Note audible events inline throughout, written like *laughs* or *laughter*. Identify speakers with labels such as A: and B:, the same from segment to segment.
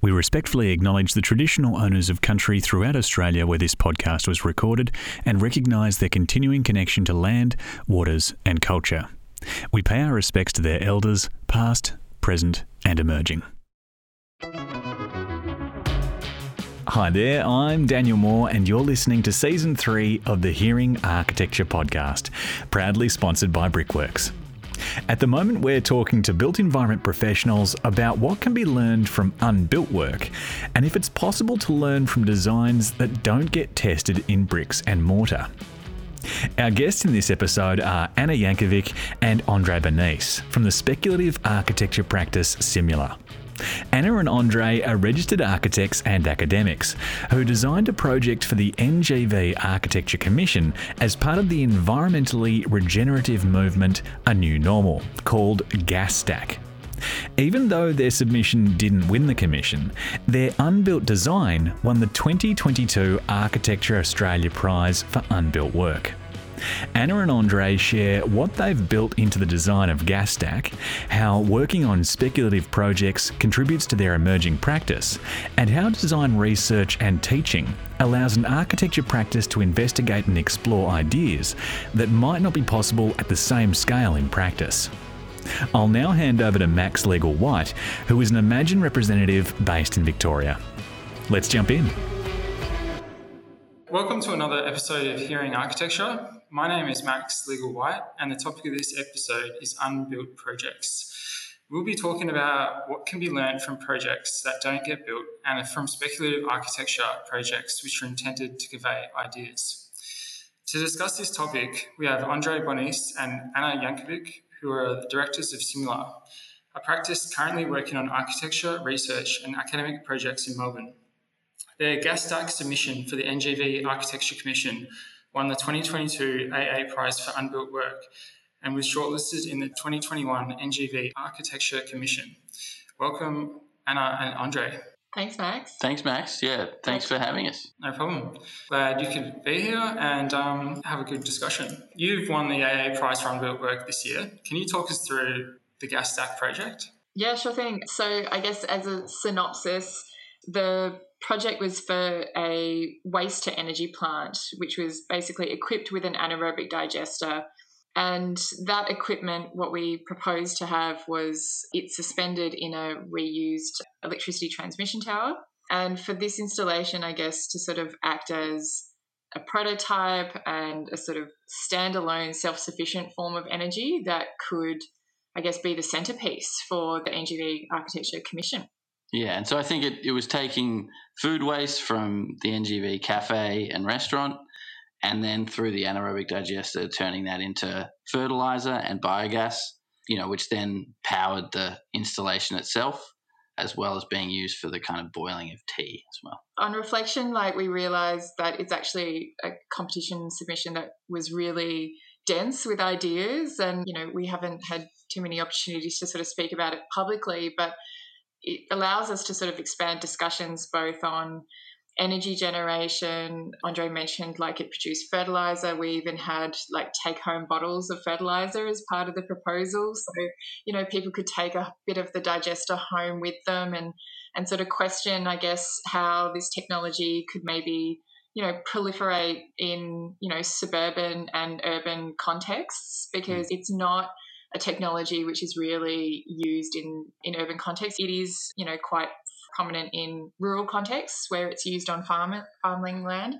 A: We respectfully acknowledge the traditional owners of country throughout Australia where this podcast was recorded and recognise their continuing connection to land, waters, and culture. We pay our respects to their elders, past, present, and emerging. Hi there, I'm Daniel Moore, and you're listening to Season 3 of the Hearing Architecture Podcast, proudly sponsored by Brickworks. At the moment, we're talking to built environment professionals about what can be learned from unbuilt work and if it's possible to learn from designs that don't get tested in bricks and mortar. Our guests in this episode are Anna Yankovic and Andre Bernice from the speculative architecture practice Simula. Anna and Andre are registered architects and academics who designed a project for the NGV Architecture Commission as part of the environmentally regenerative movement A New Normal, called Gas Stack. Even though their submission didn't win the commission, their unbuilt design won the 2022 Architecture Australia Prize for Unbuilt Work. Anna and Andre share what they've built into the design of GasStack, how working on speculative projects contributes to their emerging practice, and how design research and teaching allows an architecture practice to investigate and explore ideas that might not be possible at the same scale in practice. I'll now hand over to Max Legal White, who is an EmAGN representative based in Victoria. Let's jump in.
B: Welcome to another episode of Hearing Architecture. My name is Max Legal White, and the topic of this episode is unbuilt projects. We'll be talking about what can be learned from projects that don't get built and from speculative architecture projects which are intended to convey ideas. To discuss this topic, we have Andre Bonis and Anna Yankovic, who are the directors of Simula, a practice currently working on architecture, research, and academic projects in Melbourne. Their gas stack submission for the NGV Architecture Commission won the 2022 AA Prize for Unbuilt Work and was shortlisted in the 2021 NGV Architecture Commission. Welcome, Anna and Andre.
C: Thanks, Max.
D: Thanks, Max. Yeah, thanks for having us.
B: No problem. Glad you could be here and um, have a good discussion. You've won the AA Prize for Unbuilt Work this year. Can you talk us through the Gas Stack project?
C: Yeah, sure thing. So, I guess as a synopsis, the project was for a waste to energy plant, which was basically equipped with an anaerobic digester. And that equipment, what we proposed to have was it suspended in a reused electricity transmission tower. And for this installation, I guess to sort of act as a prototype and a sort of standalone self sufficient form of energy that could, I guess, be the centerpiece for the NGV Architecture Commission.
D: Yeah, and so I think it, it was taking food waste from the NGV cafe and restaurant, and then through the anaerobic digester, turning that into fertilizer and biogas, you know, which then powered the installation itself, as well as being used for the kind of boiling of tea as well.
C: On reflection, like we realized that it's actually a competition submission that was really dense with ideas, and you know, we haven't had too many opportunities to sort of speak about it publicly, but it allows us to sort of expand discussions both on energy generation. Andre mentioned like it produced fertilizer. We even had like take home bottles of fertilizer as part of the proposal. So, you know, people could take a bit of the digester home with them and, and sort of question, I guess, how this technology could maybe, you know, proliferate in, you know, suburban and urban contexts because hmm. it's not a technology which is really used in, in urban contexts. It is, you know, quite prominent in rural contexts where it's used on farm, farming land.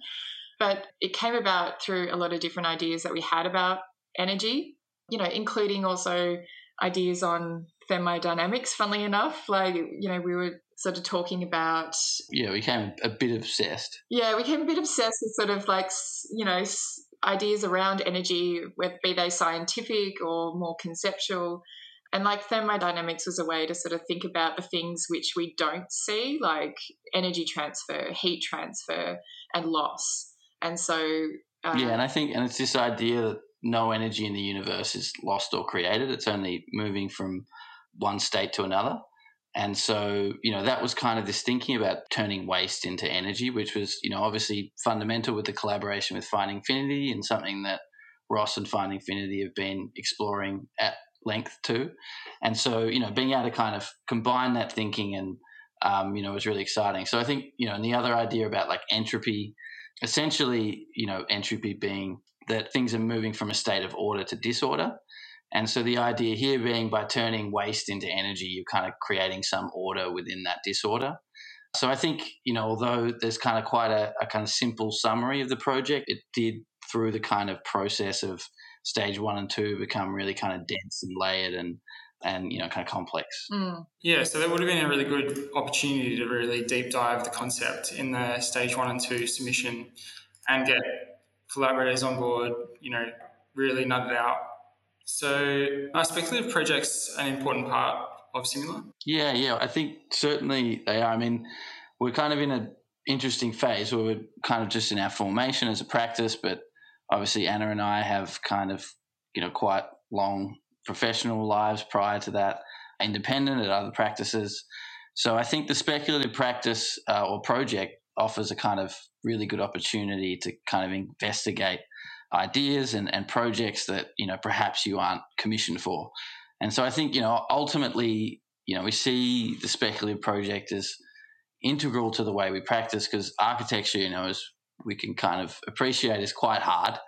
C: But it came about through a lot of different ideas that we had about energy, you know, including also ideas on thermodynamics, funnily enough. Like, you know, we were sort of talking about.
D: Yeah, we became a bit obsessed.
C: Yeah, we became a bit obsessed with sort of like, you know, ideas around energy, whether be they scientific or more conceptual. And like thermodynamics was a way to sort of think about the things which we don't see, like energy transfer, heat transfer, and loss. And so.
D: Uh, yeah, and I think, and it's this idea that no energy in the universe is lost or created, it's only moving from one state to another. And so, you know, that was kind of this thinking about turning waste into energy, which was, you know, obviously fundamental with the collaboration with Finding Infinity and something that Ross and Finding Infinity have been exploring at length too. And so, you know, being able to kind of combine that thinking and um, you know, was really exciting. So I think, you know, and the other idea about like entropy, essentially, you know, entropy being that things are moving from a state of order to disorder. And so the idea here being by turning waste into energy, you're kind of creating some order within that disorder. So I think, you know, although there's kind of quite a, a kind of simple summary of the project, it did through the kind of process of stage one and two become really kind of dense and layered and and you know kind of complex.
C: Mm.
B: Yeah, so that would have been a really good opportunity to really deep dive the concept in the stage one and two submission and get collaborators on board, you know, really nut it out. So are speculative projects an important part of Simula?
D: Yeah, yeah, I think certainly they are. I mean, we're kind of in an interesting phase where we're kind of just in our formation as a practice, but obviously Anna and I have kind of, you know, quite long professional lives prior to that, independent at other practices. So I think the speculative practice uh, or project offers a kind of really good opportunity to kind of investigate ideas and, and projects that you know perhaps you aren't commissioned for. And so I think you know ultimately you know we see the speculative project as integral to the way we practice because architecture you know as we can kind of appreciate is quite hard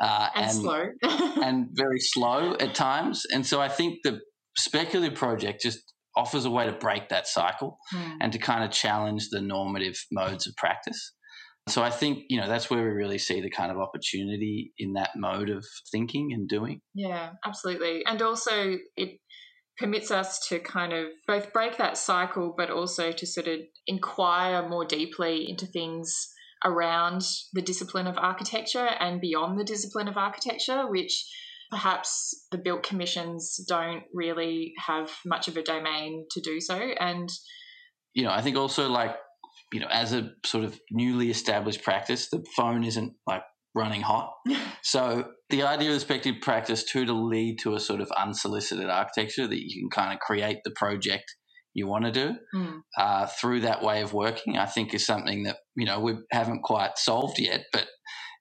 C: uh, and, and, slow *laughs*
D: and very slow at times. And so I think the speculative project just offers a way to break that cycle mm. and to kind of challenge the normative modes of practice. So I think, you know, that's where we really see the kind of opportunity in that mode of thinking and doing.
C: Yeah, absolutely. And also it permits us to kind of both break that cycle, but also to sort of inquire more deeply into things around the discipline of architecture and beyond the discipline of architecture, which perhaps the built commissions don't really have much of a domain to do so. And
D: you know, I think also like you know, as a sort of newly established practice, the phone isn't like running hot. *laughs* so the idea of the speculative practice too to lead to a sort of unsolicited architecture that you can kind of create the project you want to do mm. uh, through that way of working, I think is something that you know we haven't quite solved yet, but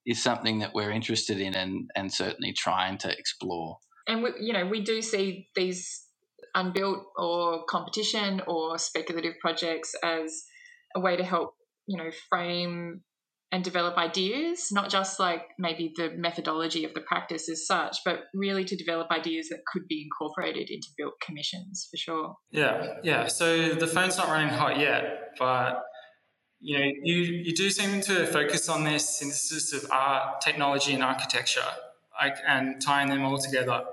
D: is something that we're interested in and and certainly trying to explore.
C: And we, you know, we do see these unbuilt or competition or speculative projects as a way to help you know frame and develop ideas, not just like maybe the methodology of the practice as such, but really to develop ideas that could be incorporated into built commissions for sure.
B: Yeah, yeah. So the phone's not running hot yet, but you know, you, you do seem to focus on this synthesis of art, technology, and architecture, like, and tying them all together.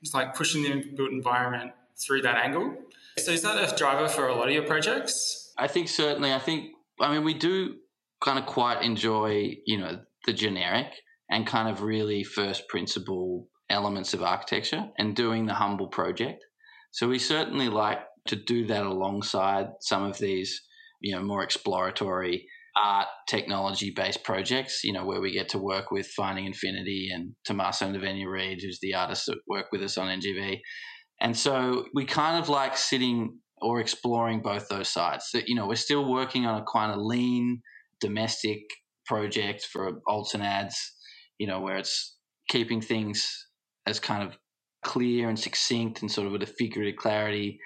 B: It's like pushing the built environment through that angle. So is that a driver for a lot of your projects?
D: I think certainly. I think I mean we do kind of quite enjoy, you know, the generic and kind of really first principle elements of architecture and doing the humble project. So we certainly like to do that alongside some of these, you know, more exploratory art technology based projects, you know, where we get to work with Finding Infinity and Tommaso Navenia Reid, who's the artist that work with us on NGV. And so we kind of like sitting or exploring both those sides. That, you know, we're still working on a kind of lean, domestic project for Alton ads, you know, where it's keeping things as kind of clear and succinct and sort of with a figurative clarity.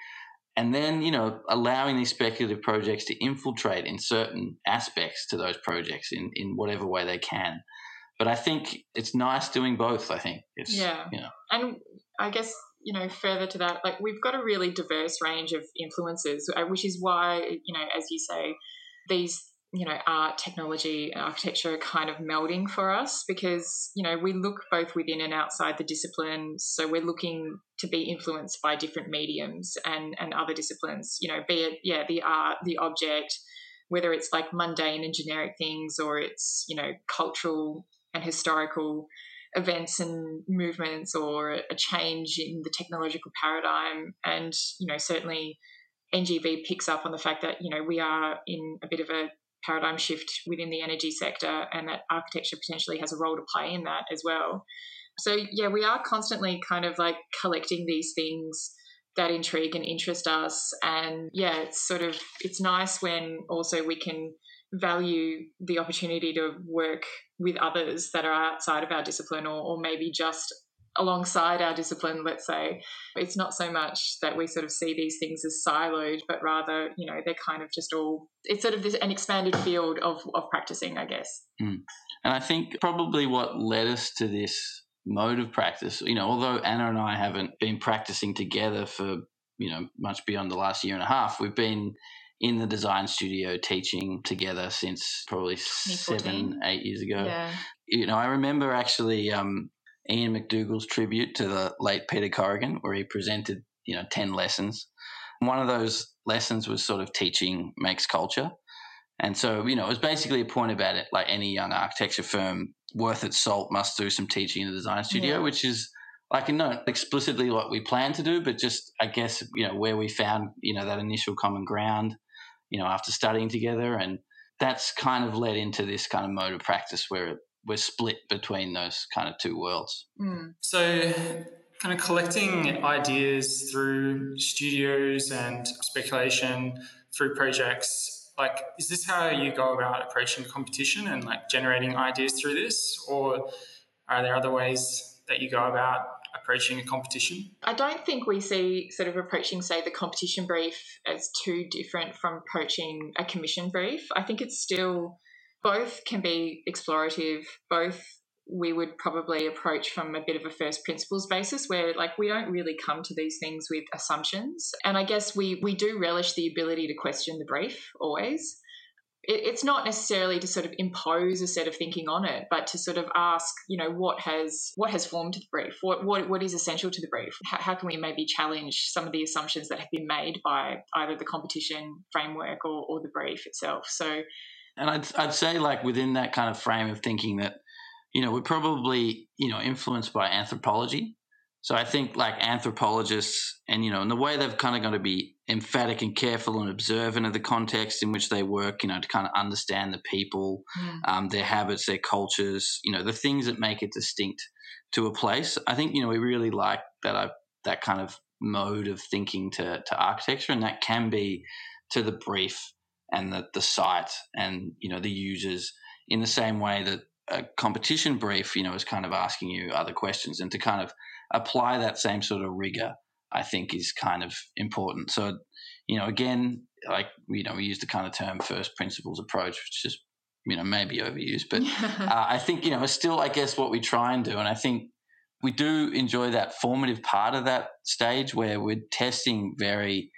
D: And then, you know, allowing these speculative projects to infiltrate in certain aspects to those projects in, in whatever way they can. But I think it's nice doing both, I think. It's,
C: yeah.
D: You know.
C: And I guess you know, further to that, like we've got a really diverse range of influences, uh, which is why, you know, as you say, these you know art technology architecture are kind of melding for us because you know we look both within and outside the discipline. So we're looking to be influenced by different mediums and and other disciplines you know be it yeah the art the object whether it's like mundane and generic things or it's you know cultural and historical events and movements or a change in the technological paradigm and you know certainly NGV picks up on the fact that you know we are in a bit of a paradigm shift within the energy sector and that architecture potentially has a role to play in that as well. So, yeah, we are constantly kind of like collecting these things that intrigue and interest us. And yeah, it's sort of, it's nice when also we can value the opportunity to work with others that are outside of our discipline or, or maybe just alongside our discipline, let's say. It's not so much that we sort of see these things as siloed, but rather, you know, they're kind of just all, it's sort of this, an expanded field of, of practicing, I guess.
D: Mm. And I think probably what led us to this mode of practice, you know, although Anna and I haven't been practicing together for, you know, much beyond the last year and a half, we've been in the design studio teaching together since probably seven, eight years ago.
C: Yeah.
D: You know, I remember actually um, Ian McDougall's tribute to the late Peter Corrigan, where he presented, you know, 10 lessons. One of those lessons was sort of teaching makes culture. And so, you know, it was basically a point about it like any young architecture firm worth its salt must do some teaching in the design studio, yeah. which is like not explicitly what we plan to do, but just I guess, you know, where we found, you know, that initial common ground, you know, after studying together. And that's kind of led into this kind of mode of practice where we're split between those kind of two worlds.
C: Mm.
B: So kind of collecting ideas through studios and speculation through projects like is this how you go about approaching competition and like generating ideas through this or are there other ways that you go about approaching a competition?
C: I don't think we see sort of approaching say the competition brief as too different from approaching a commission brief. I think it's still both can be explorative. Both we would probably approach from a bit of a first principles basis where like we don't really come to these things with assumptions. And i guess we we do relish the ability to question the brief always it, it's not necessarily to sort of impose a set of thinking on it but to sort of ask you know what has what has formed the brief? What what, what is essential to the brief? How, how can we maybe challenge some of the assumptions that have been made by either the competition framework or, or the brief itself? So
D: and I'd, I'd say like within that kind of frame of thinking that you know, we're probably, you know, influenced by anthropology. So I think like anthropologists and, you know, in the way they've kind of got to be emphatic and careful and observant of the context in which they work, you know, to kind of understand the people,
C: mm.
D: um, their habits, their cultures, you know, the things that make it distinct to a place. I think, you know, we really like that, I, that kind of mode of thinking to, to architecture and that can be to the brief and the, the site and, you know, the users in the same way that a competition brief, you know, is kind of asking you other questions and to kind of apply that same sort of rigor, I think is kind of important. So, you know, again, like, you know, we use the kind of term first principles approach, which is, you know, maybe overused, but *laughs* uh, I think, you know, it's still, I guess, what we try and do. And I think we do enjoy that formative part of that stage where we're testing very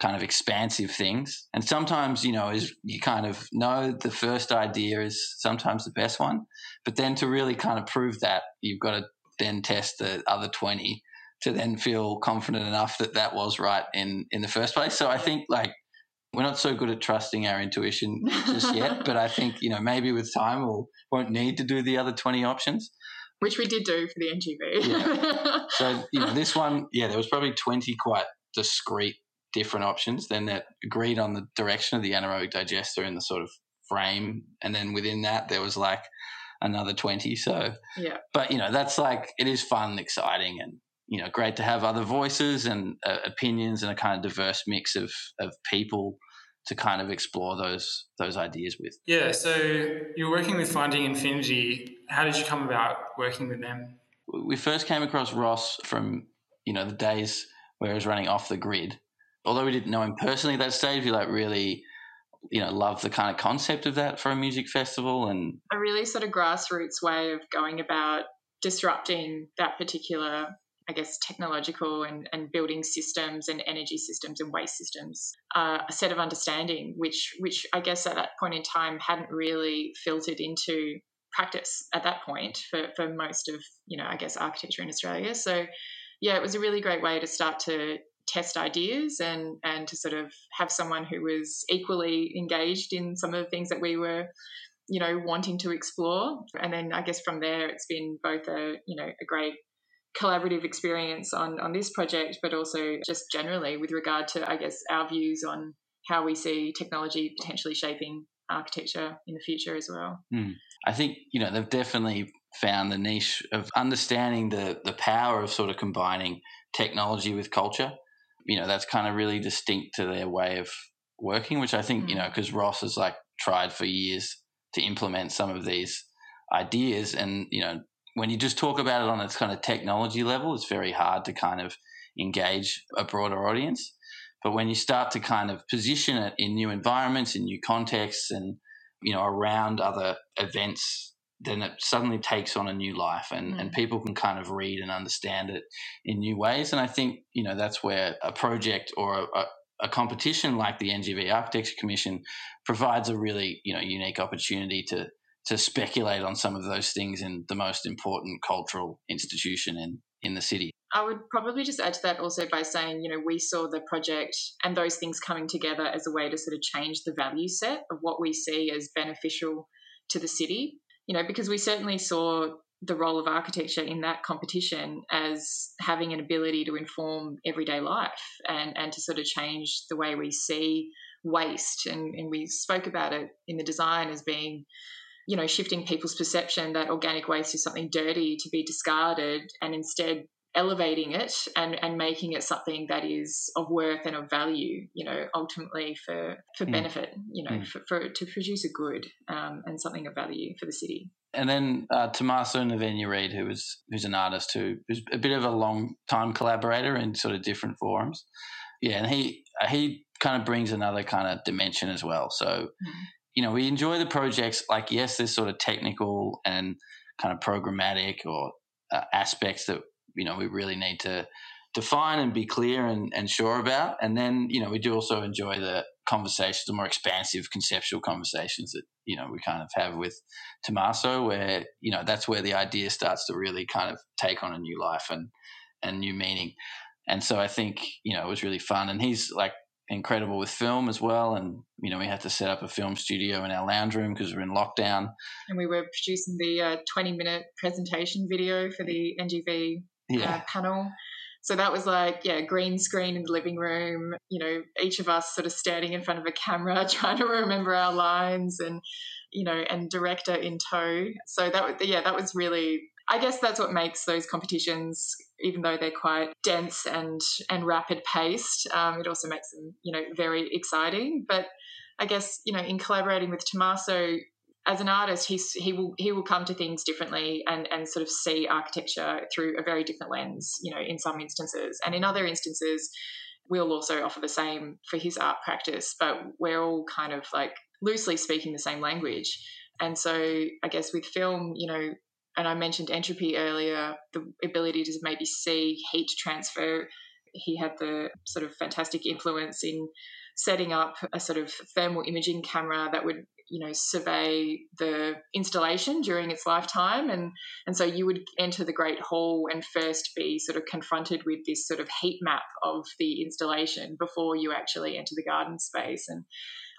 D: kind of expansive things. And sometimes, you know, is you kind of know the first idea is sometimes the best one, but then to really kind of prove that, you've got to then test the other 20 to then feel confident enough that that was right in in the first place. So I think like we're not so good at trusting our intuition just yet, *laughs* but I think, you know, maybe with time we'll won't need to do the other 20 options.
C: Which we did do for the NGV.
D: yeah. *laughs* So, you know, this one, yeah, there was probably 20 quite discrete different options. Then that agreed on the direction of the anaerobic digester and the sort of frame, and then within that there was like another twenty. So
C: yeah,
D: but you know that's like it is fun, exciting, and you know great to have other voices and uh, opinions and a kind of diverse mix of of people to kind of explore those those ideas with.
B: Yeah, so you're working with Finding Infinity. How did you come about working with them?
D: We first came across Ross from you know the days where he was running off the grid, although we didn't know him personally at that stage, we like really, you know, love the kind of concept of that for a music festival and
C: a really sort of grassroots way of going about disrupting that particular I guess technological and, and building systems and energy systems and waste systems, uh, a set of understanding which which I guess at that point in time hadn't really filtered into practice at that point for, for most of you know I guess architecture in Australia. So yeah, it was a really great way to start to test ideas and and to sort of have someone who was equally engaged in some of the things that we were you know wanting to explore. And then i guess from there it's been both a you know a great collaborative experience on on this project but also just generally with regard to i guess our views on how we see technology potentially shaping architecture in the future as well.
D: Mm. i think you know they've definitely found the niche of understanding the the power of sort of combining technology with culture you know that's kind of really distinct to their way of working which i think mm. you know because ross has like tried for years to implement some of these ideas and you know when you just talk about it on its kind of technology level, it's very hard to kind of engage a broader audience. But when you start to kind of position it in new environments, in new contexts, and you know around other events, then it suddenly takes on a new life, and, mm. and people can kind of read and understand it in new ways. And I think you know that's where a project or a, a competition like the NGV Architecture Commission provides a really you know unique opportunity to to speculate on some of those things in the most important cultural institution in in the city.
C: I would probably just add to that also by saying, you know, we saw the project and those things coming together as a way to sort of change the value set of what we see as beneficial to the city. You know, because we certainly saw the role of architecture in that competition as having an ability to inform everyday life and, and to sort of change the way we see waste. And, and we spoke about it in the design as being you know, shifting people's perception that organic waste is something dirty to be discarded and instead elevating it and, and making it something that is of worth and of value, you know, ultimately for, for mm. benefit, you know, mm. for, for, to produce a good um, and something of value for the city.
D: And then uh, Tommaso Navegna-Reid, who was who's an artist who who's a bit of a long time collaborator in sort of different forums. Yeah, and he he kind of brings another kind of dimension as well. So mm you know, we enjoy the projects. Like, yes, there's sort of technical and kind of programmatic or uh, aspects that you know we really need to define and be clear and, and sure about. And then, you know, we do also enjoy the conversations, the more expansive conceptual conversations that, you know, we kind of have with Tommaso, where, you know, that's where the idea starts to really kind of take on a new life and, and new meaning. And so I think, you know, it was really fun. And he's like incredible with film as well. And, you know, we had to set up a film studio in our lounge room because we're in lockdown.
C: And we were producing the uh, 20 minute presentation video for the NGV yeah. uh, panel. So that was like, yeah, green screen in the living room, you know, each of us sort of standing in front of a camera, *laughs* trying to remember our lines and, you know, and director in tow. So that was, yeah, that was really I guess that's what makes those competitions, even though they're quite dense and and rapid paced, um, it also makes them you know very exciting. But I guess you know in collaborating with Tommaso as an artist, he's, he will he will come to things differently and and sort of see architecture through a very different lens. You know, in some instances, and in other instances, we'll also offer the same for his art practice. But we're all kind of like loosely speaking the same language. And so I guess with film, you know, and I mentioned entropy earlier, the ability to maybe see heat transfer. He had the sort of fantastic influence in setting up a sort of thermal imaging camera that would you know survey the installation during its lifetime and and so you would enter the great hall and first be sort of confronted with this sort of heat map of the installation before you actually enter the garden space and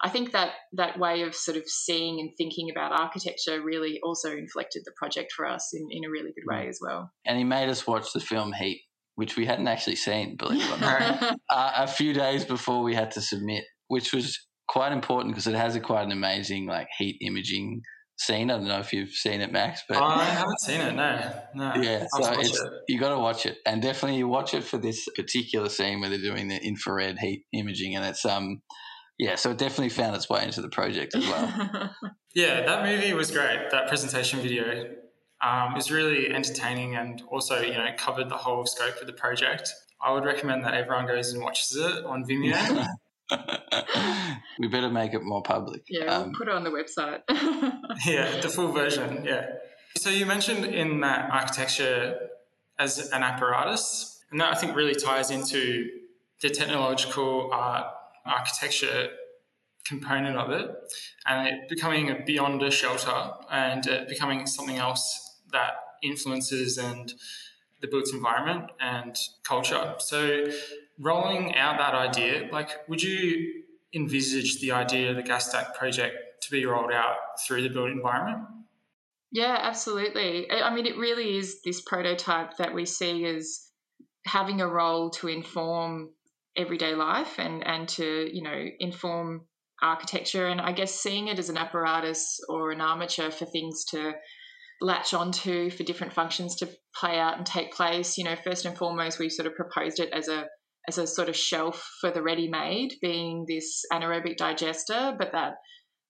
C: I think that that way of sort of seeing and thinking about architecture really also inflected the project for us in, in a really good way mm. as well.
D: And he made us watch the film Heat, which we hadn't actually seen, believe it or not, *laughs* uh, a few days before we had to submit, which was quite important because it has a quite an amazing like heat imaging scene. I don't know if you've seen it, Max, but
B: oh, I haven't seen it. No, no.
D: Yeah, so it's, it. you got to watch it, and definitely you watch it for this particular scene where they're doing the infrared heat imaging, and it's um yeah, so it definitely found its way into the project as well. *laughs*
B: yeah, that movie was great. That presentation video um, was really entertaining and also, you know, covered the whole scope of the project. I would recommend that everyone goes and watches it on Vimeo. *laughs* *laughs*
D: we better make it more public.
C: Yeah, um, we'll put it on the website. *laughs*
B: yeah, the full version. Yeah. So you mentioned in that architecture as an apparatus, and that I think really ties into the technological art architecture component of it and it becoming a beyond a shelter and it becoming something else that influences and the built environment and culture. So rolling out that idea, like would you envisage the idea of the gas stack project to be rolled out through the built environment?
C: Yeah, absolutely. I mean, it really is this prototype that we see as having a role to inform everyday life and and to you know inform architecture and I guess seeing it as an apparatus or an armature for things to latch onto for different functions to play out and take place. You know, first and foremost, we sort of proposed it as a as a sort of shelf for the ready-made, being this anaerobic digester, but that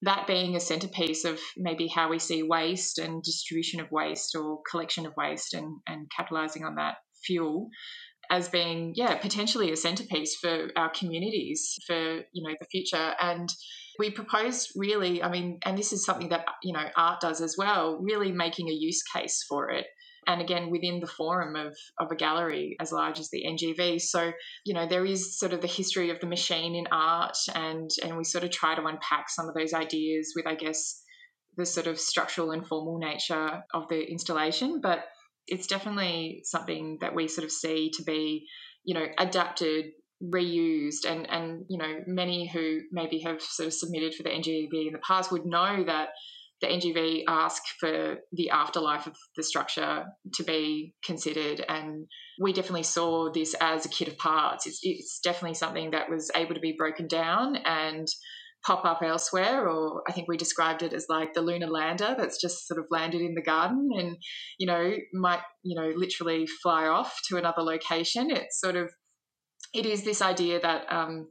C: that being a centerpiece of maybe how we see waste and distribution of waste or collection of waste and, and capitalizing on that fuel as being yeah potentially a centerpiece for our communities for you know the future. And we proposed really i mean and this is something that you know art does as well really making a use case for it and again within the forum of, of a gallery as large as the ngv so you know there is sort of the history of the machine in art and and we sort of try to unpack some of those ideas with i guess the sort of structural and formal nature of the installation. But it's definitely something that we sort of see to be, you know, adapted, reused, and and you know, many who maybe have sort of submitted for the NGV in the past would know that the NGV ask for the afterlife of the structure to be considered, and we definitely saw this as a kit of parts. It's, it's definitely something that was able to be broken down and pop up elsewhere or i think we described it as like the lunar lander that's just sort of landed in the garden and you know might you know literally fly off to another location it's sort of it is this idea that um,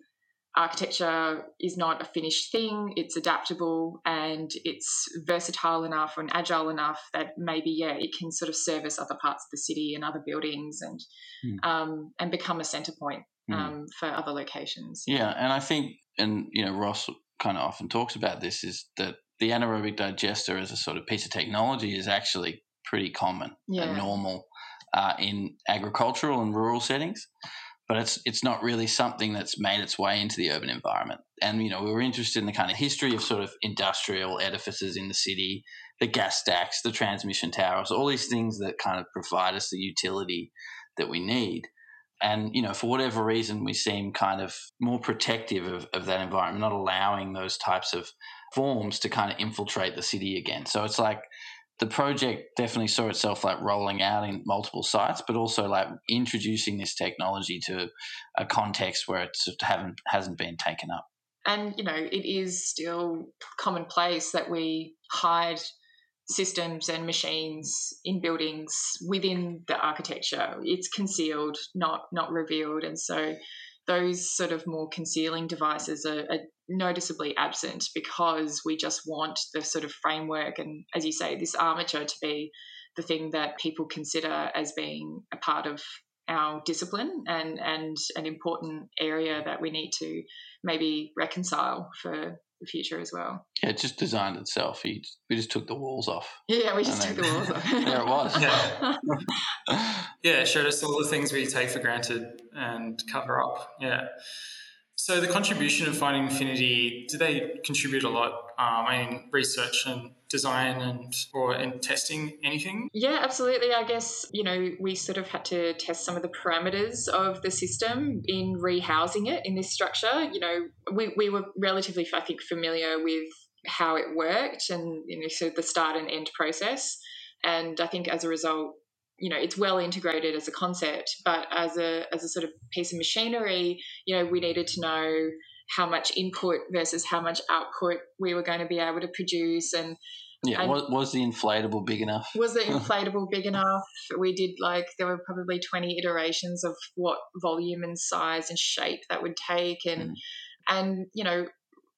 C: architecture is not a finished thing it's adaptable and it's versatile enough and agile enough that maybe yeah it can sort of service other parts of the city and other buildings and mm. um, and become a center point mm. um, for other locations
D: yeah and i think and you know ross kind of often talks about this is that the anaerobic digester as a sort of piece of technology is actually pretty common yeah. and normal uh, in agricultural and rural settings but it's it's not really something that's made its way into the urban environment. And you know, we were interested in the kind of history of sort of industrial edifices in the city, the gas stacks, the transmission towers, all these things that kind of provide us the utility that we need. And, you know, for whatever reason, we seem kind of more protective of, of that environment, not allowing those types of forms to kind of infiltrate the city again. So it's like the project definitely saw itself like rolling out in multiple sites, but also like introducing this technology to a context where it haven't hasn't been taken up.
C: And you know, it is still commonplace that we hide systems and machines in buildings within the architecture. It's concealed, not not revealed, and so those sort of more concealing devices are, are, noticeably absent because we just want the sort of framework and, as you say, this armature to be the thing that people consider as being a part of our discipline and and an important area that we need to maybe reconcile for the future as well.
D: Yeah, it just designed itself. we just took the walls off.
C: Yeah, we just took then, the walls off. *laughs*
D: there it was.
B: Yeah. *laughs* yeah, it showed us all the things we take for granted and cover up. Yeah. So the contribution of Finding Infinity, do they contribute a lot? Um, I mean, research and design and or in testing anything?
C: Yeah, absolutely. I guess you know we sort of had to test some of the parameters of the system in rehousing it in this structure. You know, we we were relatively, I think, familiar with how it worked and you know, so the start and end process. And I think as a result, you know it's well integrated as a concept but as a as a sort of piece of machinery you know we needed to know how much input versus how much output we were going to be able to produce and
D: yeah and was, was the inflatable big enough
C: was the *laughs* inflatable big enough we did like there were probably 20 iterations of what volume and size and shape that would take and mm. and you know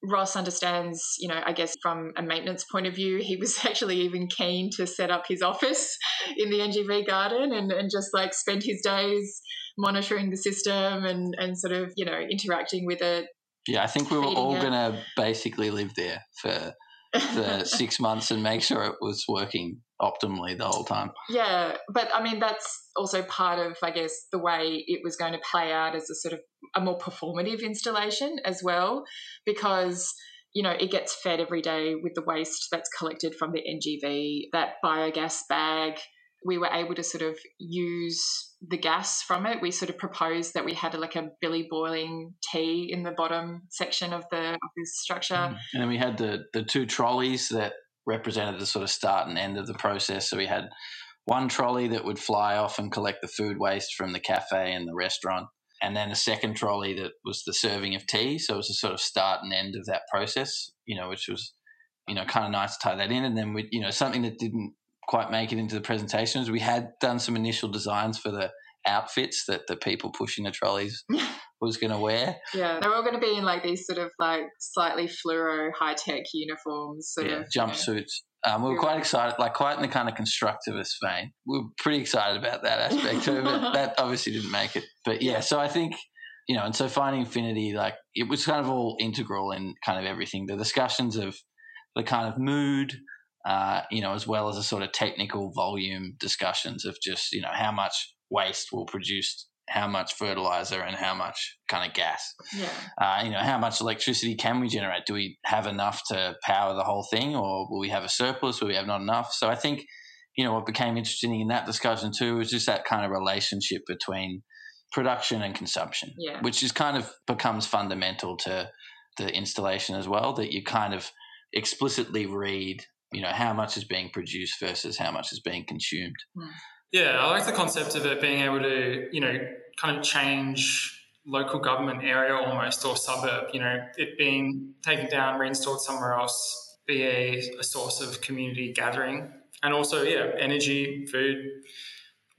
C: Ross understands, you know, I guess from a maintenance point of view, he was *laughs* actually even keen to set up his office *laughs* in the NGV garden and, and just like spend his days monitoring the system and, and sort of, you know, interacting with it.
D: Yeah, I think we were all going to basically live there for for *laughs* six months and make sure it was working optimally the whole time.
C: Yeah, but I mean that's also part of I guess the way it was going to play out as a sort of a more performative installation as well, because you know it gets fed every day with the waste that's collected from the NGV, that biogas bag. We were able to sort of use the gas from it. We sort of proposed that we had like a billy boiling tea in the bottom section of the of this structure, mm.
D: and then we had the the two trolleys that represented the sort of start and end of the process. So we had one trolley that would fly off and collect the food waste from the cafe and the restaurant, and then a second trolley that was the serving of tea. So it was a sort of start and end of that process, you know, which was, you know, kind of nice to tie that in. And then we, you know, something that didn't quite make it into the presentations. we had done some initial designs for the outfits that the people pushing the trolleys *laughs* was going to wear.
C: Yeah, they're all going to be in like these sort of like slightly fluoro high tech uniforms, sort
D: yeah,
C: of
D: jumpsuits. Um, we were quite excited, like quite in the kind of constructivist vein. We were pretty excited about that aspect of it. *laughs* That obviously didn't make it, but yeah. So I think you know, and so finding infinity, like it was kind of all integral in kind of everything. The discussions of the kind of mood, uh, you know, as well as a sort of technical volume discussions of just you know how much waste will produce how much fertilizer and how much kind of gas.
C: Yeah.
D: Uh, you know, how much electricity can we generate? Do we have enough to power the whole thing, or will we have a surplus? Will we have not enough? So I think, you know, what became interesting in that discussion too was just that kind of relationship between production and consumption,
C: Yeah.
D: which is kind of becomes fundamental to the installation as well. That you kind of explicitly read, you know, how much is being produced versus how much is being consumed. Hmm.
B: Yeah, I like the concept of it being able to, you know, kind of change local government area almost or suburb, you know, it being taken down, reinstalled somewhere else, be a, a source of community gathering. And also, yeah, energy, food,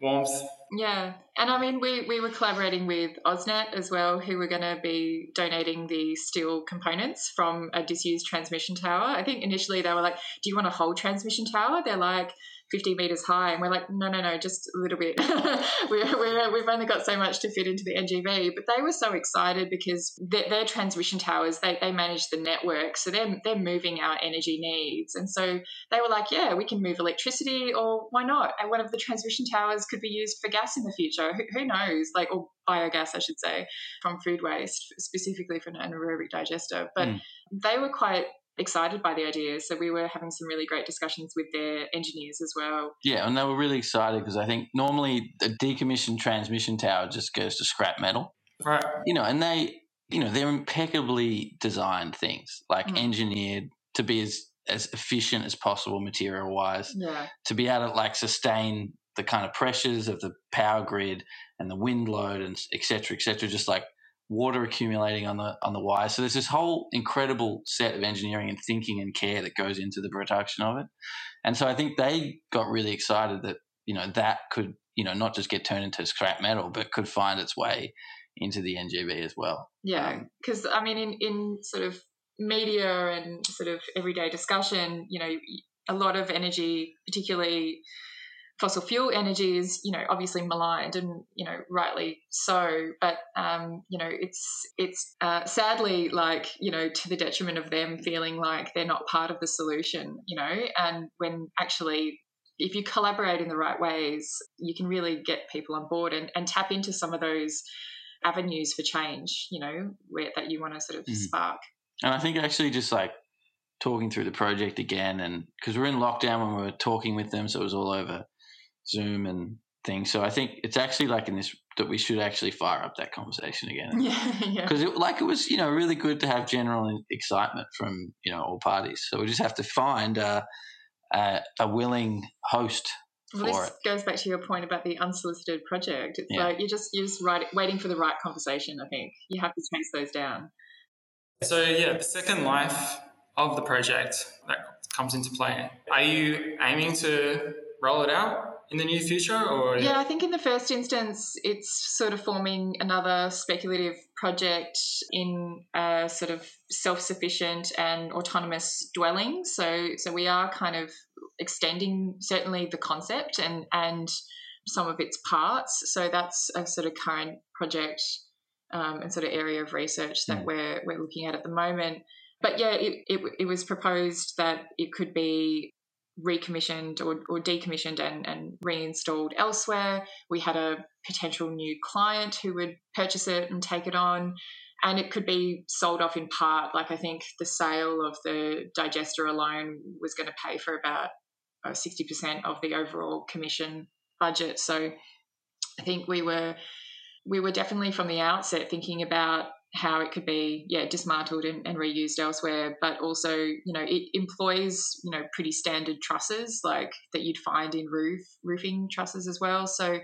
B: warmth.
C: Yeah, and I mean, we, we were collaborating with AusNet as well, who were going to be donating the steel components from a disused transmission tower. I think initially they were like, "Do you want a whole transmission tower?" They're like. 50 meters high and we're like no no no just a little bit. *laughs* We we've only got so much to fit into the ngv but they were so excited because their, their transmission towers they, they manage the network so they're, they're moving our energy needs. And so they were like yeah we can move electricity or why not? And one of the transmission towers could be used for gas in the future. Who, who knows? Like or biogas i should say from food waste specifically for an anaerobic digester. But
D: Mm.
C: they were quite excited by the idea so we were having some really great discussions with their engineers as well
D: Yeah, and they were really excited because I think normally a decommissioned transmission tower just goes to scrap metal,
B: Right.
D: you know, and they, you know, they're impeccably designed things, like
C: Mm.
D: engineered to be as as efficient as possible material wise,
C: yeah
D: to be able to like sustain the kind of pressures of the power grid and the wind load and et cetera, et cetera, just like water accumulating on the on the wires. So there's this whole incredible set of engineering and thinking and care that goes into the production of it. And so I think they got really excited that, you know, that could, you know, not just get turned into scrap metal, but could find its way into the NGV as well.
C: Yeah,
D: Um,
C: because I mean, in, in sort of media and sort of everyday discussion, you know, a lot of energy, particularly fossil fuel energy, is you know obviously maligned and you know rightly so. But um, you know, it's it's uh, sadly like you know to the detriment of them feeling like they're not part of the solution. You know, and when actually if you collaborate in the right ways, you can really get people on board and, and tap into some of those avenues for change, you know, where that you want to sort of
D: Mhm.
C: spark.
D: And I think actually just like talking through the project again, and because we're in lockdown when we were talking with them, so it was all over Zoom and things. So I think it's actually like in this that we should actually fire up that conversation again *laughs*
C: Yeah, yeah.
D: because it, like it was you know really good to have general excitement from you know all parties. So we just have to find a a, a willing host
C: Well, this
D: it.
C: goes back to your point about the unsolicited project. It's
D: Yeah.
C: like you're just you're just right, waiting for the right conversation. I think you have to chase those down.
B: So, yeah, the second life of the project that comes into play. Are you aiming to roll it out in the near future or?
C: Yeah, I think in the first instance, it's sort of forming another speculative project in a sort of self-sufficient and autonomous dwelling. So, so we are kind of extending certainly the concept and and some of its parts. So that's a sort of current project um, and sort of area of research that
D: Mm.
C: we're we're looking at at the moment. But yeah, it, it, it was proposed that it could be recommissioned or, or decommissioned and, and reinstalled elsewhere. We had a potential new client who would purchase it and take it on. And it could be sold off in part. Like I think the sale of the digester alone was going to pay for about uh, 60% of the overall commission budget. So I think we were we were definitely from the outset thinking about how it could be yeah dismantled and, and reused elsewhere. But also you know it employs you know pretty standard trusses like that you'd find in roof roofing trusses as well. So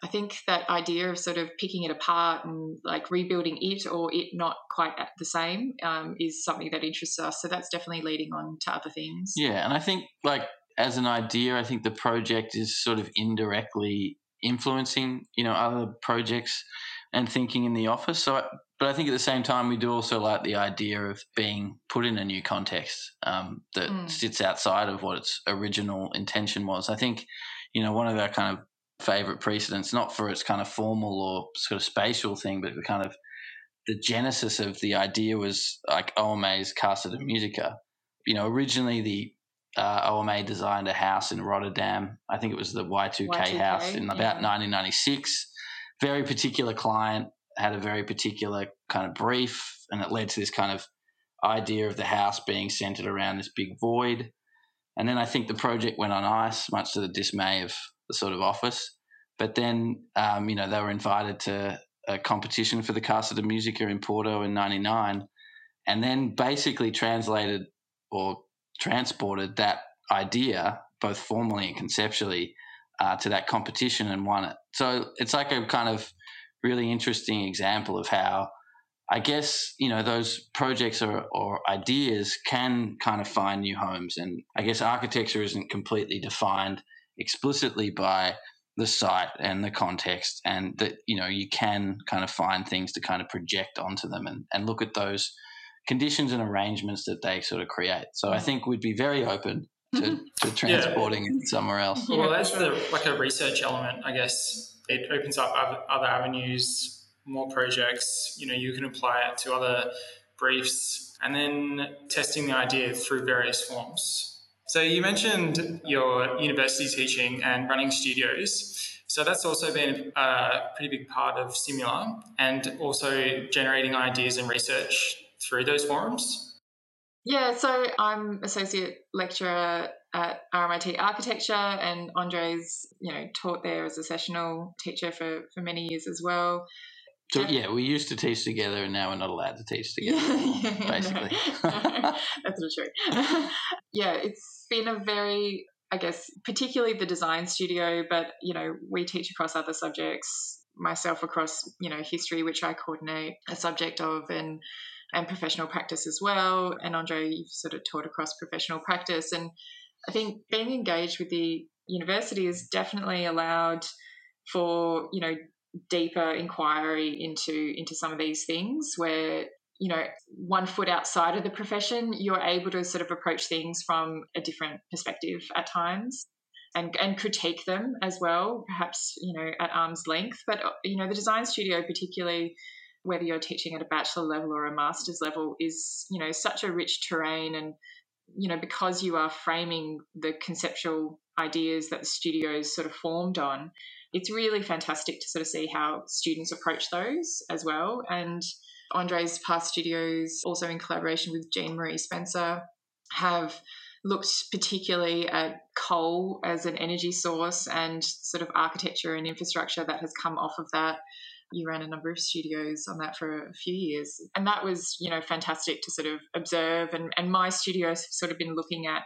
C: i think that idea of sort of picking it apart and like rebuilding it or it not quite at the same um, is something that interests us. So that's definitely leading on to other things.
D: Yeah, and I think like as an idea, I think the project is sort of indirectly influencing you know other projects and thinking in the office. So, but I think at the same time, we do also like the idea of being put in a new context um, that mm. sits outside of what its original intention was. I think, you know, one of our kind of favorite precedents, not for its kind of formal or sort of spatial thing, but the kind of the genesis of the idea was like OMA's Casa de Musica. You know, originally the uh, OMA designed a house in Rotterdam. I think it was the Y2K, Y2K house in about yeah. 1996. Very particular client, had a very particular kind of brief, and it led to this kind of idea of the house being centered around this big void. And then I think the project went on ice, much to the dismay of the sort of office. But then, um, you know, they were invited to a competition for the Casa de Musica in Porto in '99, and then basically translated or transported that idea, both formally and conceptually, uh, to that competition and won it. So it's like a kind of really interesting example of how I guess you know those projects or, or, ideas can kind of find new homes, and I guess architecture isn't completely defined explicitly by the site and the context, and that you know you can kind of find things to kind of project onto them and, and look at those conditions and arrangements that they sort of create. So I mm-hmm. think we'd be very open to, mm-hmm. to transporting yeah. it somewhere else.
B: Well, that's the, like a research element, I guess. It opens up other avenues, more projects. You know, you can apply it to other briefs, and then testing the idea through various forms. So you mentioned your university teaching and running studios. So that's also been a pretty big part of Simula and also generating ideas and research through those forums?
C: Yeah, so I'm associate lecturer at RMIT Architecture, and Andre's you know taught there as a sessional teacher for for many years as well.
D: So yeah, we used to teach together, and now we're not allowed to teach *laughs* together. yeah, basically,
C: no, *laughs* no, *laughs* that's not true. yeah, it's been a very, I guess, particularly the design studio, but you know, we teach across other subjects. Myself across, you know, history, which I coordinate a subject of, and and professional practice as well. And Andre, you've sort of taught across professional practice. And I think being engaged with the university has definitely allowed for, you know, deeper inquiry into into some of these things where you know one foot outside of the profession you're able to sort of approach things from a different perspective at times and and critique them as well perhaps you know at arm's length. But uh, you know the design studio particularly whether you're teaching at a bachelor level or a master's level is you know such a rich terrain and you know because you are framing the conceptual ideas that the studios sort of formed on it's really fantastic to sort of see how students approach those as well. And andre's past studios also in collaboration with jean marie spencer have looked particularly at coal as an energy source and sort of architecture and infrastructure that has come off of that you ran a number of studios on that for a few years. And that was, you know, fantastic to sort of observe. And, and my studios have sort of been looking at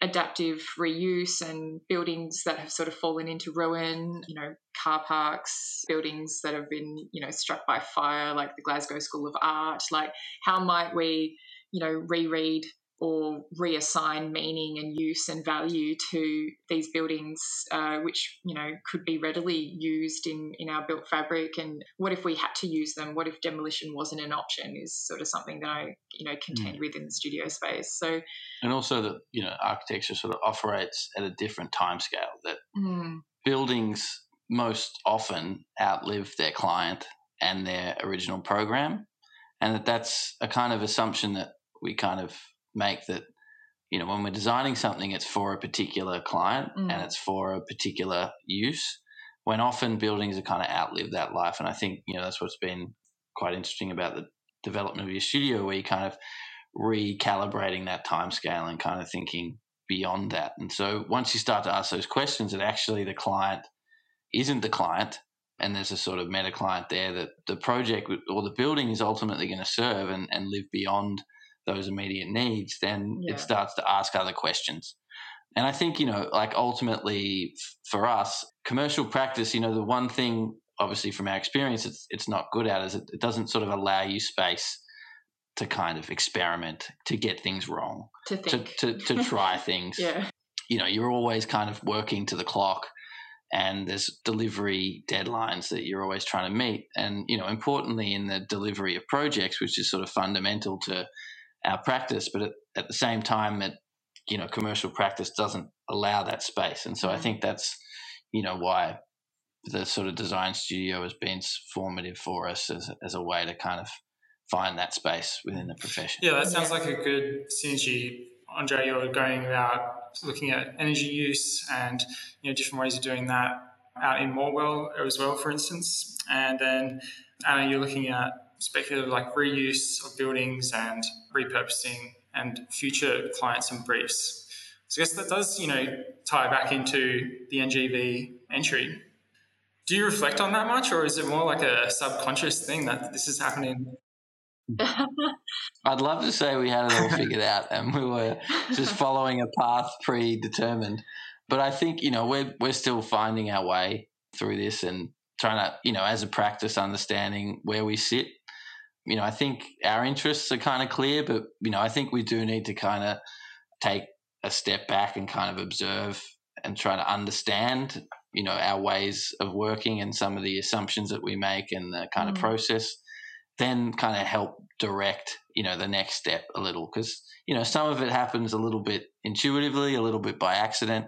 C: adaptive reuse and buildings that have sort of fallen into ruin, you know, car parks, buildings that have been, you know, struck by fire, like the Glasgow School of Art. Like, how might we, you know, reread or reassign meaning and use and value to these buildings, uh, which you know could be readily used in in our built fabric. And what if we had to use them? What if demolition wasn't an option? Is sort of something that I you know contend mm. with in the studio space. So,
D: and also that you know architecture sort of operates at a different time scale. That mm. buildings most often outlive their client and their original program, and that that's a kind of assumption that we kind of make that you know when we're designing something it's for a particular client mm. and it's for a particular use when often buildings are kind of outlive that life and i think you know that's what's been quite interesting about the development of your studio where you're kind of recalibrating that time scale and kind of thinking beyond that and so once you start to ask those questions that actually the client isn't the client and there's a sort of meta client there that the project or the building is ultimately going to serve and, and live beyond those immediate needs, then yeah. it starts to ask other questions. And I think, you know, like ultimately for us, commercial practice, you know, the one thing, obviously from our experience, it's, it's not good at is it, it doesn't sort of allow you space to kind of experiment, to get things wrong,
C: to
D: to, to, to, *laughs* try things.
C: yeah.
D: You know, you're always kind of working to the clock and there's delivery deadlines that you're always trying to meet. And, you know, importantly in the delivery of projects, which is sort of fundamental to our practice, but at, at the same time, it, you know, commercial practice doesn't allow that space. And so I mm. think that's, you know, why the sort of design studio has been formative for us as, as a way to kind of find that space within the profession.
B: Yeah, that sounds like a good synergy. Andre, you're going about looking at energy use and you know different ways of doing that out in Morwell as well, for instance. And then Anna, you're looking at speculative like reuse of buildings and repurposing and future clients and briefs. So I guess that does, you know, tie back into the NGV entry. Do you reflect on that much, or is it more like a subconscious thing that this is happening
D: I'd love to say we had it all figured out and we were just following a path predetermined. But I think, you know, we're we're still finding our way through this and trying to, you know, as a practice understanding where we sit. You know, I think our interests are kind of clear, but you know, I think we do need to kind of take a step back and kind of observe and try to understand, you know, our ways of working and some of the assumptions that we make and the kind mm. of process then kind of help direct you know the next step a little because you know some of it happens a little bit intuitively a little bit by accident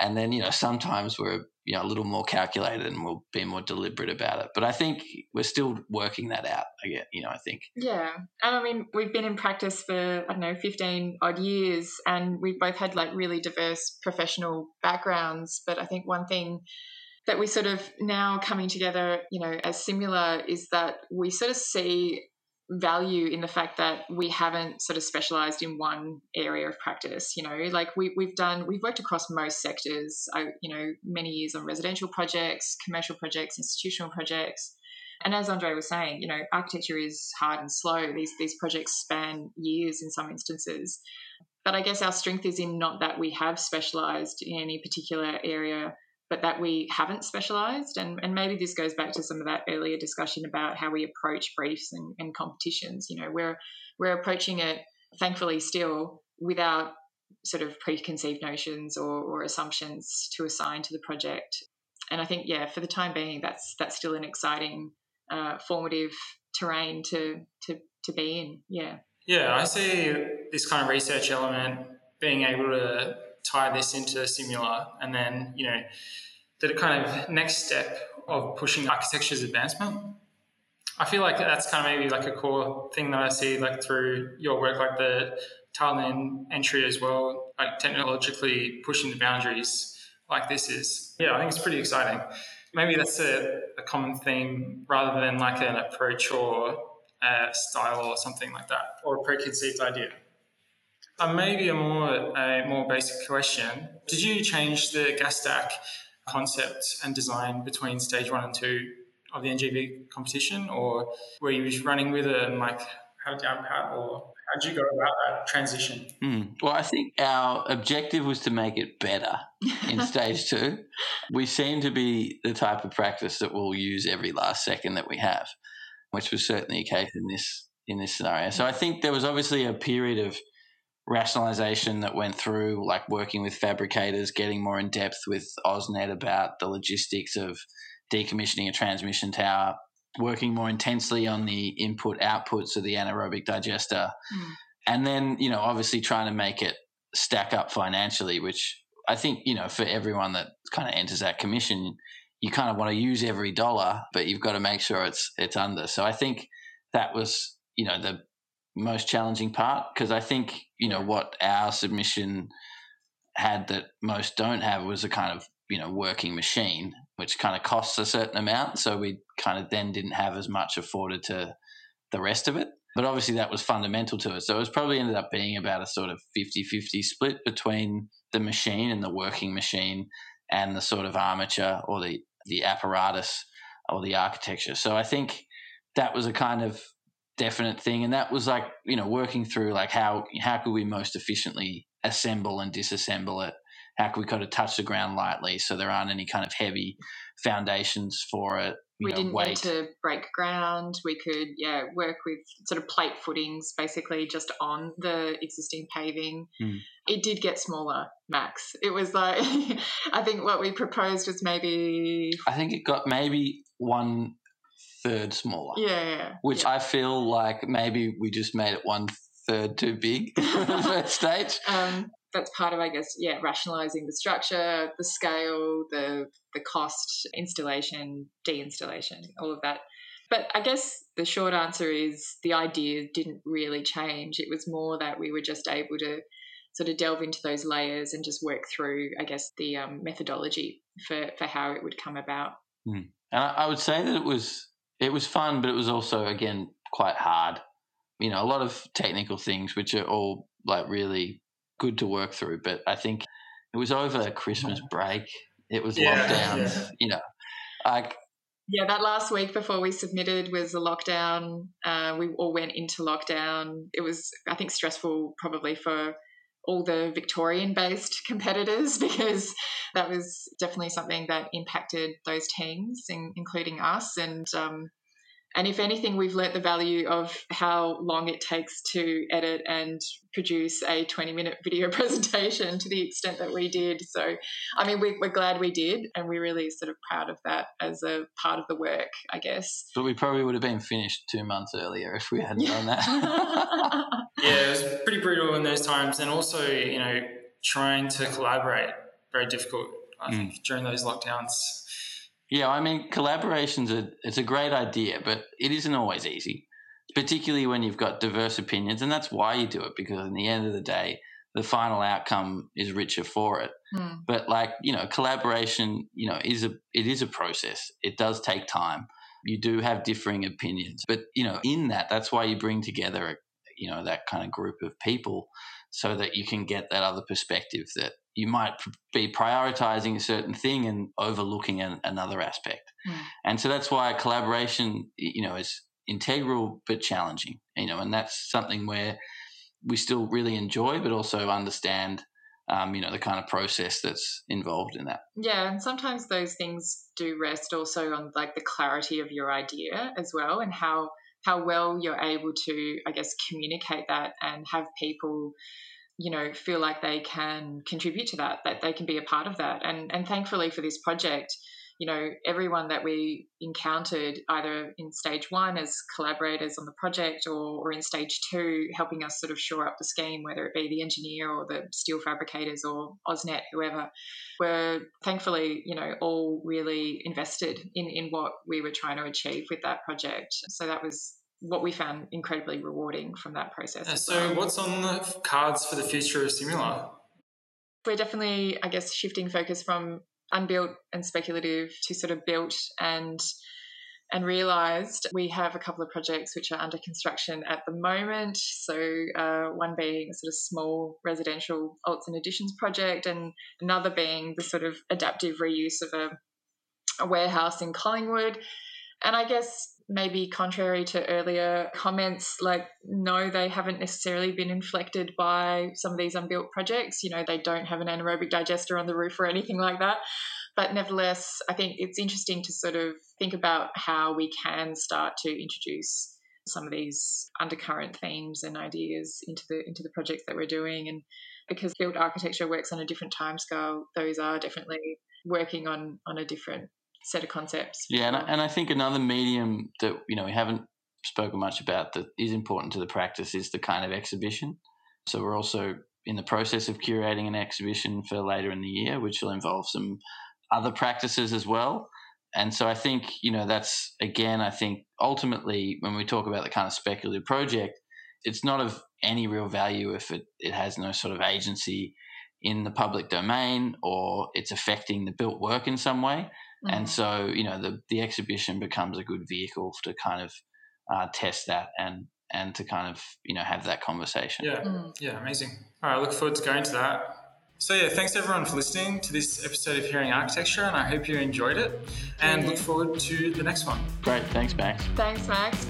D: and then you know sometimes we're you know a little more calculated and we'll be more deliberate about it. But i think we're still working that out i get you know i think.
C: Yeah. And i mean we've been in practice for i don't know 15 odd years and we've both had like really diverse professional backgrounds. But i think one thing that we sort of now coming together, you know, as Simula is that we sort of see value in the fact that we haven't sort of specialized in one area of practice you know? Like we, we've done we've worked across most sectors. I, you know many years on residential projects commercial projects institutional projects. And as andre was saying you know architecture is hard and slow. These these projects span years in some instances. But i guess our strength is in not that we have specialized in any particular area but that we haven't specialized. And, and maybe this goes back to some of that earlier discussion about how we approach briefs and, and competitions. You know, we're, we're approaching it, thankfully, still without sort of preconceived notions or, or assumptions to assign to the project. And I think, yeah, for the time being, that's that's still an exciting, uh, formative terrain to to to be in. Yeah.
B: Yeah, I see this kind of research element being able to tie this into Simula and then, you know, the kind of next step of pushing architecture's advancement. I feel like that's kind of maybe like a core thing that I see like through your work, like the Thailand entry as well, like technologically pushing the boundaries like this is. Yeah, I think it's pretty exciting. Maybe that's a, a common theme rather than like an approach or a style or something like that, or a preconceived idea. Uh, maybe a more a more basic question. Did you change the gas stack concept and design between stage one and two of the NGV competition, or were you running with it and like how down pat, or how did you go about that transition?
D: Mm. Well, I think our objective was to make it better in *laughs* stage two. We seem to be the type of practice that we'll use every last second that we have, which was certainly a case in this in this scenario. So I think there was obviously a period of rationalization that went through, like working with fabricators, getting more in depth with AusNet about the logistics of decommissioning a transmission tower, working more intensely on the input outputs of the anaerobic digester, mm. and then, you know, obviously trying to make it stack up financially, which I think, you know, for everyone that kind of enters that commission, you kind of want to use every dollar, but you've got to make sure it's it's under. So I think that was, you know, the most challenging part because I think you know what our submission had that most don't have was a kind of you know working machine which kind of costs a certain amount so we kind of then didn't have as much afforded to the rest of it. But obviously that was fundamental to it. So it was probably ended up being about a sort of 50-50 split between the machine and the working machine and the sort of armature or the the apparatus or the architecture. So i think that was a kind of definite thing and that was like you know working through like how how could we most efficiently assemble and disassemble it how can we kind of touch the ground lightly so there aren't any kind of heavy foundations for it.
C: we
D: know,
C: didn't
D: weight.
C: need to break ground. We could, yeah, work with sort of plate footings, basically just on the existing paving.
D: Mm.
C: It did get smaller, Max. It was like, *laughs* I think what we proposed was maybe,
D: I think it got maybe one third smaller,
C: yeah, yeah.
D: which
C: yeah.
D: I feel like maybe we just made it one third too big *laughs* for the *laughs* first stage.
C: um, that's part of, I guess, yeah, rationalizing the structure, the scale, the the cost, installation, de-installation, all of that. But I guess the short answer is the idea didn't really change. It was more that we were just able to sort of delve into those layers and just work through, I guess, the um, methodology for for how it would come about.
D: And I, I would say that it was it was fun, but it was also again quite hard. You know, a lot of technical things which are all like really good to work through. But I think it was over Christmas break. It was
B: Yeah,
D: lockdowns.
B: yeah.
D: You know, like
C: Yeah, that last week before we submitted was a lockdown. Uh, we all went into lockdown. It was, I think, stressful probably for all the Victorian based *laughs* competitors because that was definitely something that impacted those teams, in, including us. And um, and if anything, we've learnt the value of how long it takes to edit and produce a 20 minute video *laughs* presentation to the extent that we did. So, I mean, we, we're glad we did, and we're really sort of proud of that as a part of the work, I guess.
D: but we probably would have been finished two months earlier if we hadn't done that. *laughs*
B: Yeah, it was pretty brutal in those times, and also you know trying to collaborate very difficult. I
D: Mm.
B: think during those lockdowns.
D: Yeah, I mean, collaboration's a it's a great idea, but it isn't always easy, particularly when you've got diverse opinions, and that's why you do it because in the end of the day, the final outcome is richer for it.
C: Hmm.
D: But like you know, collaboration, you know, is a it is a process. It does take time. You do have differing opinions, but you know, in that, that's why you bring together, you know, that kind of group of people, so that you can get that other perspective that you might be prioritizing a certain thing and overlooking an, another aspect.
C: Mm.
D: And so that's why collaboration, you know, is integral but challenging. You know, and that's something where we still really enjoy, but also understand, um, you know, the kind of process that's involved in that.
C: Yeah, and sometimes those things do rest also on like the clarity of your idea as well, and how how well you're able to, I guess, communicate that and have people, you know, feel like they can contribute to that, that they can be a part of that. And and thankfully for this project, you know, everyone that we encountered either in stage one as collaborators on the project or, or in stage two, helping us sort of shore up the scheme, whether it be the engineer or the steel fabricators or AusNet whoever, were thankfully, you know, all really invested in, in what we were trying to achieve with that project. So that was what we found incredibly rewarding from that process.
B: So,
C: well.
B: what's on the cards for the future of Simula?
C: we're definitely, I guess, shifting focus from unbuilt and speculative to sort of built and and realised we have a couple of projects which are under construction at the moment. So uh, one being a sort of small residential alts and additions project, and another being the sort of adaptive reuse of a, a warehouse in Collingwood. And I guess maybe contrary to earlier comments, like, no, they haven't necessarily been inflected by some of these unbuilt projects. You know, they don't have an anaerobic digester on the roof or anything like that. But nevertheless, I think it's interesting to sort of think about how we can start to introduce some of these undercurrent themes and ideas into the into the projects that we're doing and because built architecture works on a different timescale those are definitely working on on a different set of concepts
D: Yeah, and I, and I think another medium that you know we haven't spoken much about that is important to the practice is the kind of exhibition. So we're also in the process of curating an exhibition for later in the year, which will involve some other practices as well. And so I think you know that's again I think ultimately when we talk about the kind of speculative project, it's not of any real value if it, it has no sort of agency in the public domain or it's affecting the built work in some way. And
C: Mm.
D: so, you know, the, the exhibition becomes a good vehicle to kind of uh, test that and and to kind of you know have that conversation.
B: Yeah,
C: Mm.
B: yeah, amazing. All right, I look forward to going to that. So yeah, thanks everyone for listening to this episode of Hearing Architecture, and I hope you enjoyed it. And
C: Yeah.
B: look forward to the next one.
D: Great, thanks, Max.
C: thanks max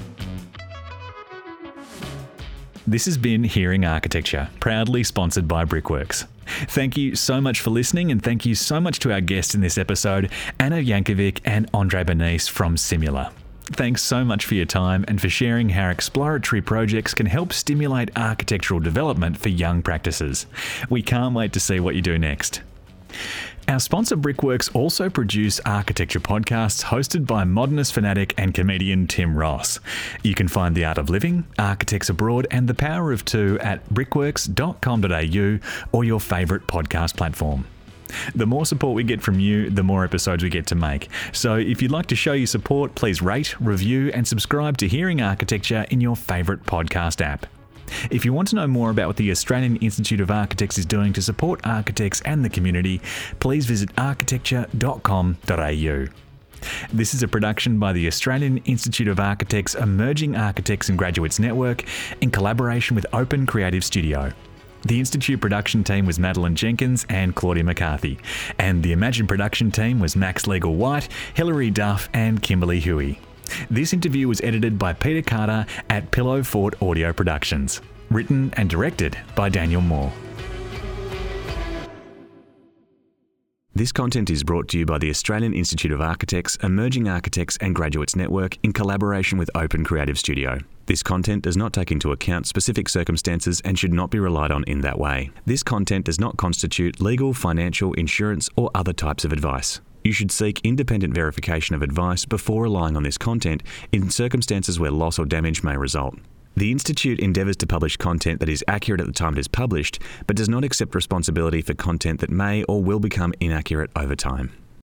A: This has been Hearing Architecture, proudly sponsored by Brickworks. Thank you so much for listening, and thank you so much to our guests in this episode, Anna Yankovic and Andre Bernice from Simula. Thanks so much for your time and for sharing how exploratory projects can help stimulate architectural development for young practices. We can't wait to see what you do next. Our sponsor Brickworks also produce architecture podcasts hosted by modernist fanatic and comedian Tim Ross. You can find The Art of Living, Architects Abroad, and The Power of Two at brickworks.com.au or your favourite podcast platform. The more support we get from you, the more episodes we get to make. So if you'd like to show your support, please rate, review, and subscribe to Hearing Architecture in your favourite podcast app. If you want to know more about what the Australian Institute of Architects is doing to support architects and the community, please visit architecture.com.au. This is a production by the Australian Institute of Architects Emerging Architects and Graduates Network in collaboration with Open Creative Studio. The Institute production team was Madeline Jenkins and Claudia McCarthy, and the EmAGN production team was Max Legal White, Hilary Duff, and Kimberly Huey. This interview was edited by Peter Carter at Pillow Fort Audio Productions. Written and directed by Daniel Moore. This content is brought to you by the Australian Institute of Architects, Emerging Architects and Graduates Network in collaboration with Open Creative Studio. This content does not take into account specific circumstances and should not be relied on in that way. This content does not constitute legal, financial, insurance, or other types of advice. You should seek independent verification of advice before relying on this content in circumstances where loss or damage may result. The Institute endeavours to publish content that is accurate at the time it is published, but does not accept responsibility for content that may or will become inaccurate over time.